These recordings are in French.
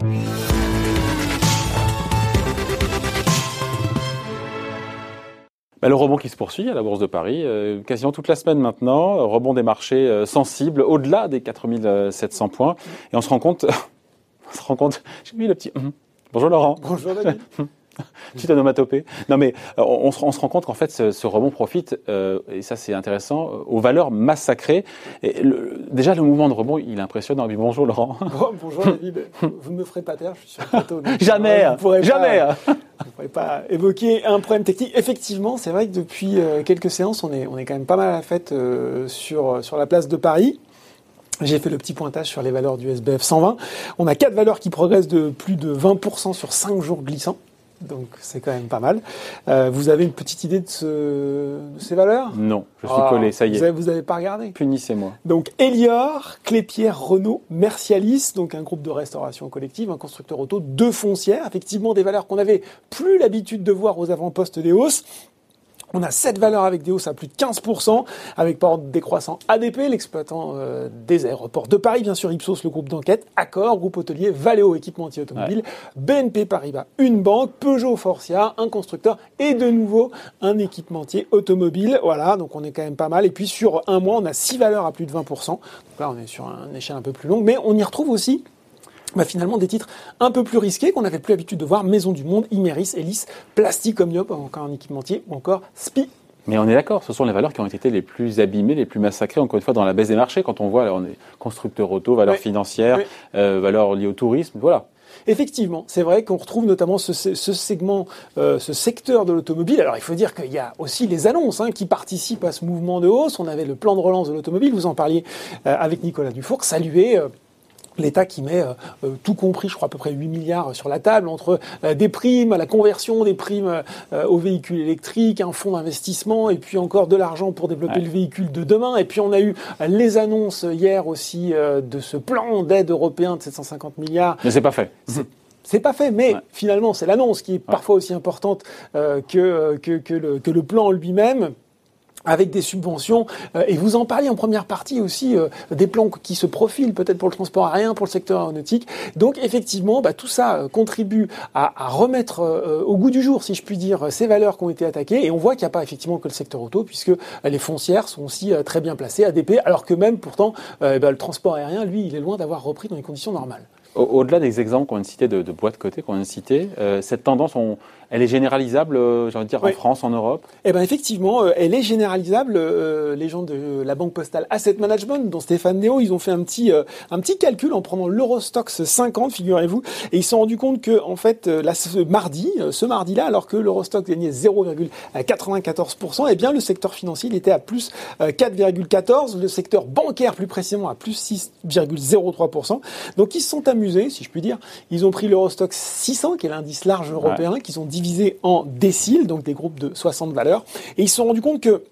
Bah, le rebond qui se poursuit à la Bourse de Paris, euh, quasiment toute la semaine maintenant, rebond des marchés euh, sensibles, au-delà des 4700 points. Et on se rend compte, on se rend compte, j'ai mis le petit... Hum. Bonjour Laurent. Bonjour David. Petite anomatopée. Non, mais euh, on, se, on, se rend compte qu'en fait, ce, ce, rebond profite, euh, et ça c'est intéressant, euh, aux valeurs massacrées. Et le, déjà, le mouvement de rebond, il est impressionnant. bonjour Laurent. Bon, bonjour David. Vous ne me ferez pas taire, je suis sur le plateau. jamais, jamais. Pas, vous ne pourrez pas évoquer un problème technique. Effectivement, c'est vrai que depuis quelques séances, on est, on est quand même pas mal à la fête sur, sur la place de Paris. J'ai fait le petit pointage sur les valeurs du SBF 120. On a quatre valeurs qui progressent de plus de 20% sur 5 jours glissants donc c'est quand même pas mal. Euh, vous avez une petite idée de, ce, de ces valeurs? Non, je suis collé, ça y est. Vous n'avez pas regardé? Punissez-moi. Donc Elior, Clépierre, Renault, Mercialis, donc un groupe de restauration collective, un constructeur auto, deux foncières, effectivement des valeurs qu'on avait plus l'habitude de voir aux avant-postes des hausses. On a cette valeurs avec des hausses à plus de 15%, avec par ordre décroissant ADP, l'exploitant euh, des aéroports de Paris, bien sûr Ipsos, le groupe d'enquête, Accor, groupe hôtelier, Valeo, équipementier automobile, BNP Paribas, une banque, Peugeot Forcia, un constructeur et de nouveau un équipementier automobile. Voilà, donc on est quand même pas mal. Et puis sur un mois, on a six valeurs à plus de 20%. Donc là, on est sur une échelle un peu plus longue, mais on y retrouve aussi bah, finalement des titres un peu plus risqués qu'on n'avait plus l'habitude de voir, Maison du Monde, Imeris, Elis, Plastic Omniop, encore un équipementier, ou encore SPI. Mais on est d'accord, ce sont les valeurs qui ont été les plus abîmées, les plus massacrées, encore une fois, dans la baisse des marchés. Quand on voit, on est constructeur auto, valeurs financières, euh, valeurs liées au tourisme, voilà. Effectivement, c'est vrai qu'on retrouve notamment ce, segment, euh, ce secteur de l'automobile. Alors il faut dire qu'il y a aussi les annonces hein, qui participent à ce mouvement de hausse. On avait le plan de relance de l'automobile, vous en parliez euh, avec Nicolas Dufour, salué l'État qui met euh, euh, tout compris, je crois à peu près 8 milliards sur la table entre euh, des primes, la conversion des primes aux véhicules électriques, un fonds d'investissement et puis encore de l'argent pour développer le véhicule de demain. Et puis on a eu les annonces hier aussi de ce plan d'aide européen de 750 milliards. Mais c'est pas fait. C'est pas fait, mais finalement, c'est l'annonce qui est parfois aussi importante que, que, que, le, que le plan lui-même avec des subventions. Euh, et vous en parliez en première partie aussi euh, des plans qui se profilent peut-être pour le transport aérien, pour le secteur aéronautique. Donc effectivement, bah, tout ça euh, contribue à, remettre au goût du jour, si je puis dire, ces valeurs qui ont été attaquées. Et on voit qu'il n'y a pas effectivement que le secteur auto, puisque les foncières sont aussi très bien placées, ADP, alors que même pourtant, bah, le transport aérien, lui, il est loin d'avoir repris dans les conditions normales. Au-delà des exemples qu'on a cités de, de boîtes cotées qu'on a cités, cette tendance, on, elle est généralisable, euh, j'ai envie de dire, en France, en Europe? Eh bien, effectivement, euh, elle est généralisable. Euh, les gens de la Banque Postale Asset Management, dont Stéphane Néo, ils ont fait un petit, un petit calcul en prenant l'Eurostox 50, figurez-vous, et ils se sont rendus compte que, en fait, là, ce mardi, ce mardi-là, alors que l'Eurostox gagnait 0,94%, eh bien, le secteur financier, il était à plus 4,14%, le secteur bancaire, plus précisément, à plus 6,03%. Donc, ils se sont amusés, si je puis dire. Ils ont pris l'Eurostox 600, qui est l'indice large européen, qu'ils ont divisés en déciles, donc des groupes de 60 valeurs, et ils se sont rendus compte que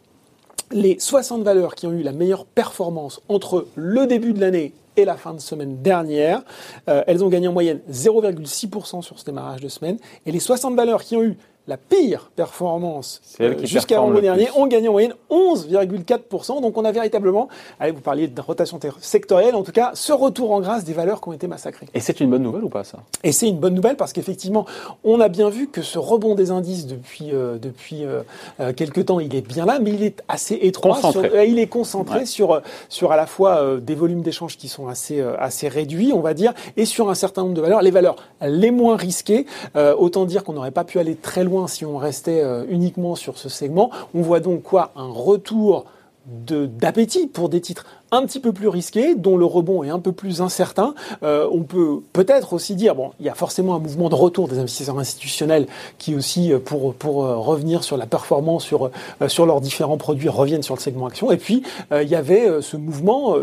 les 60 valeurs qui ont eu la meilleure performance entre le début de l'année et la fin de semaine dernière, euh, elles ont gagné en moyenne 0,6% sur ce démarrage de semaine, et les 60 valeurs qui ont eu la pire performance euh, jusqu'à vendredi dernier, ont gagné en moyenne 11,4%. Donc on a véritablement, allez, vous parliez de rotation sectorielle, en tout cas, ce retour en grâce des valeurs qui ont été massacrées. Et c'est une bonne nouvelle ou pas ça? Et c'est une bonne nouvelle parce qu'effectivement, on a bien vu que ce rebond des indices depuis euh, depuis euh, euh quelques temps, il est bien là, mais il est assez étroit. il est concentré sur sur à la fois des volumes d'échanges qui sont assez assez réduits, on va dire, et sur un certain nombre de valeurs, les valeurs les moins risquées. autant dire qu'on n'aurait pas pu aller très loin si on restait euh, uniquement sur ce segment. On voit donc quoi? Un retour d'appétit pour des titres un petit peu plus risqués, dont le rebond est un peu plus incertain. Euh, on peut peut-être aussi dire, bon, il y a forcément un mouvement de retour des investisseurs institutionnels qui aussi, euh, pour, pour revenir sur la performance, sur, sur leurs différents produits, reviennent sur le segment action. Et puis, il y avait ce mouvement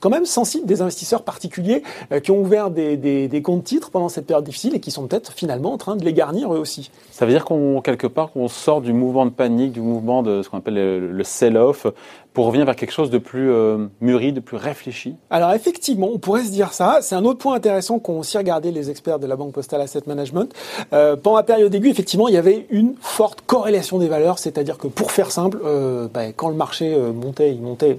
quand même sensible des investisseurs particuliers euh, qui ont ouvert des, des, des, comptes titres pendant cette période difficile et qui sont peut-être finalement en train de les garnir eux aussi. Ça veut dire qu'on quelque part qu'on sort du mouvement de panique, du mouvement de ce qu'on appelle le, sell-off, pour revenir vers quelque chose de plus euh, mûri, de plus réfléchi Alors effectivement, on pourrait se dire ça. C'est un autre point intéressant qu'ont aussi regardé les experts de la Banque Postale Asset Management. Euh, pendant la période aiguë, effectivement, il y avait une forte corrélation des valeurs, c'est-à-dire que pour faire simple, bah, quand le marché montait, il montait,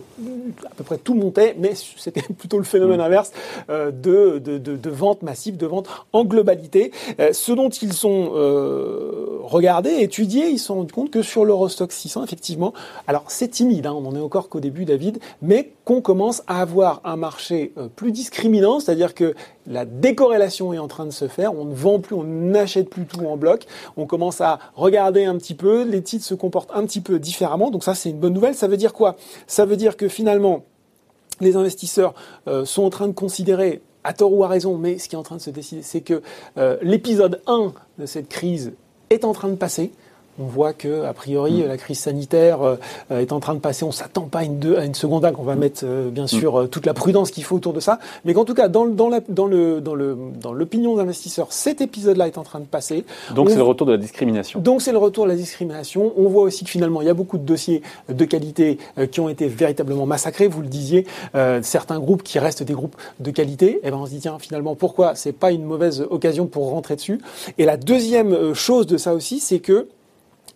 à peu près tout montait, mais c'était plutôt le phénomène inverse euh, de, de, de, de vente massive, de vente en globalité. Euh, ce dont ils sont euh, regardés, étudiés, ils se sont rendus compte que sur l'Eurostock 600, effectivement, alors c'est timide, hein, on en est encore qu'au début, David, mais qu'on commence à avoir un marché plus discriminant, c'est-à-dire que la décorrélation est en train de se faire, on ne vend plus, on n'achète plus tout en bloc, on commence à regarder un petit peu, les titres se comportent un petit peu différemment, donc ça c'est une bonne nouvelle, ça veut dire quoi? Ça veut dire que finalement, les investisseurs euh, sont en train de considérer, à tort ou à raison, mais ce qui est en train de se décider, c'est que euh, l'épisode 1 de cette crise est en train de passer. On voit que, a priori, la crise sanitaire euh, est en train de passer. On s'attend pas à une, deux- à une seconde vague. On va mettre, euh, bien sûr, euh, toute la prudence qu'il faut autour de ça. Mais qu'en tout cas, dans, dans, la- dans le, dans le, dans l'opinion des investisseurs, cet épisode-là est en train de passer. Donc On c'est le retour de la discrimination. donc c'est le retour de la discrimination. On voit aussi que finalement il y a beaucoup de dossiers de qualité euh, qui ont été véritablement massacrés. Vous le disiez, euh, certains groupes qui restent des groupes de qualité. Et ben on se dit tiens finalement pourquoi c'est pas une mauvaise occasion pour rentrer dessus? Et la deuxième chose de ça aussi, c'est que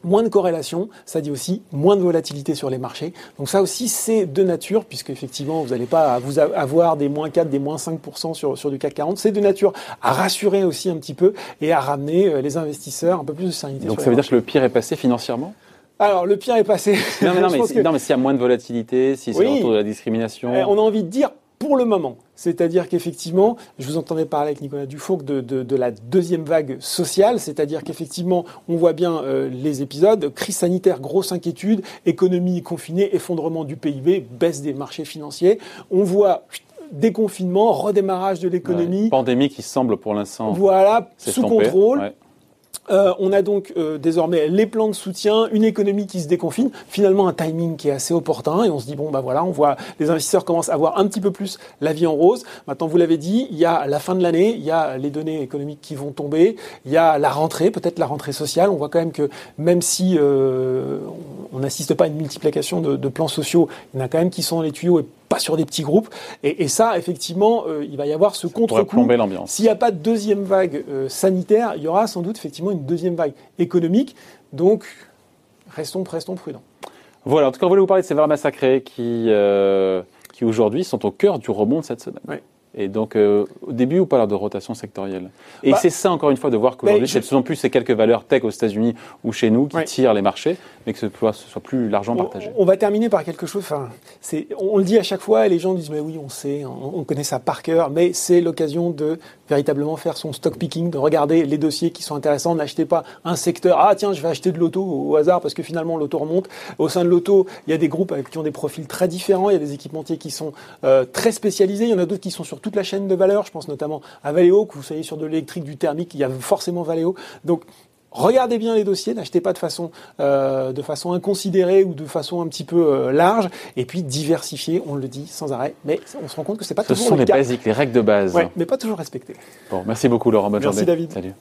Moins de corrélation, ça dit aussi moins de volatilité sur les marchés. Donc ça aussi, c'est de nature, puisque effectivement, vous n'allez pas vous avoir des moins 4, des moins 5% sur, sur du CAC 40. C'est de nature à rassurer aussi un petit peu et à ramener euh, les investisseurs un peu plus de sérénité. Donc ça veut dire que le pire est passé financièrement? Alors, le pire est passé. Non, mais, non, mais, pense si- que, non, mais s'il y a moins de volatilité, si c'est Oui. le retour de la discrimination. eh, on a envie de dire pour le moment. C'est-à-dire qu'effectivement, je vous entendais parler avec Nicolas Dufour de, de, de la deuxième vague sociale, c'est-à-dire qu'effectivement, on voit bien euh, les épisodes, crise sanitaire, grosse inquiétude, économie confinée, effondrement du PIB, baisse des marchés financiers. On voit déconfinement, redémarrage de l'économie. Ouais. Pandémie qui semble pour l'instant Voilà, sous contrôle. Ouais. Euh, on a donc euh, désormais les plans de soutien, une économie qui se déconfine, finalement un timing qui est assez opportun et on se dit bon bah voilà, on voit les investisseurs commencent à voir un petit peu plus la vie en rose. Maintenant vous l'avez dit, il y a la fin de l'année, il y a les données économiques qui vont tomber, il y a la rentrée, peut-être la rentrée sociale. On voit quand même que même si euh, on n'assiste pas à une multiplication de, de plans sociaux, il y en a quand même qui sont dans les tuyaux et pas sur des petits groupes. Et, et ça, effectivement, euh, il va y avoir ce contre-coup. l'ambiance. S'il n'y a pas de deuxième vague euh, sanitaire, il y aura sans doute effectivement une deuxième vague économique. Donc, restons, restons prudents. Voilà, en tout cas, on voulait vous parler de ces valeurs massacrées qui, euh, qui aujourd'hui sont au cœur du rebond de cette semaine. Et donc, euh, au début, on parle de rotation sectorielle. Et Bah, c'est ça, encore une fois, de voir qu'aujourd'hui, c'est je- de plus ces quelques valeurs tech aux États-Unis ou chez nous qui Ouais. tirent les marchés, mais que ce soit, ce soit plus largement On, partagé. on va terminer par quelque chose. Enfin, on le dit à chaque fois, et les gens disent mais oui, on sait, on, on connaît ça par cœur, mais c'est l'occasion de véritablement faire son stock picking, de regarder les dossiers qui sont intéressants. N'achetez pas un secteur. Ah tiens, je vais acheter de l'auto au hasard parce que finalement l'auto remonte. Au sein de l'auto, il y a des groupes avec, qui ont des profils très différents. Il y a des équipementiers qui sont euh, très spécialisés. Il y en a d'autres qui sont sur toute la chaîne de valeur. Je pense notamment à Valeo, que vous soyez sur de l'électrique, du thermique, il y a forcément Valeo. Donc Regardez bien les dossiers, n'achetez pas de façon, euh, de façon inconsidérée ou de façon un petit peu euh, large, et puis diversifier, on le dit sans arrêt, mais on se rend compte que c'est pas Ce toujours sont le les basiques, les règles de base. Ouais, mais pas toujours respecté. Bon, merci beaucoup, Laurent. Bonne Merci, journée. David. Salut.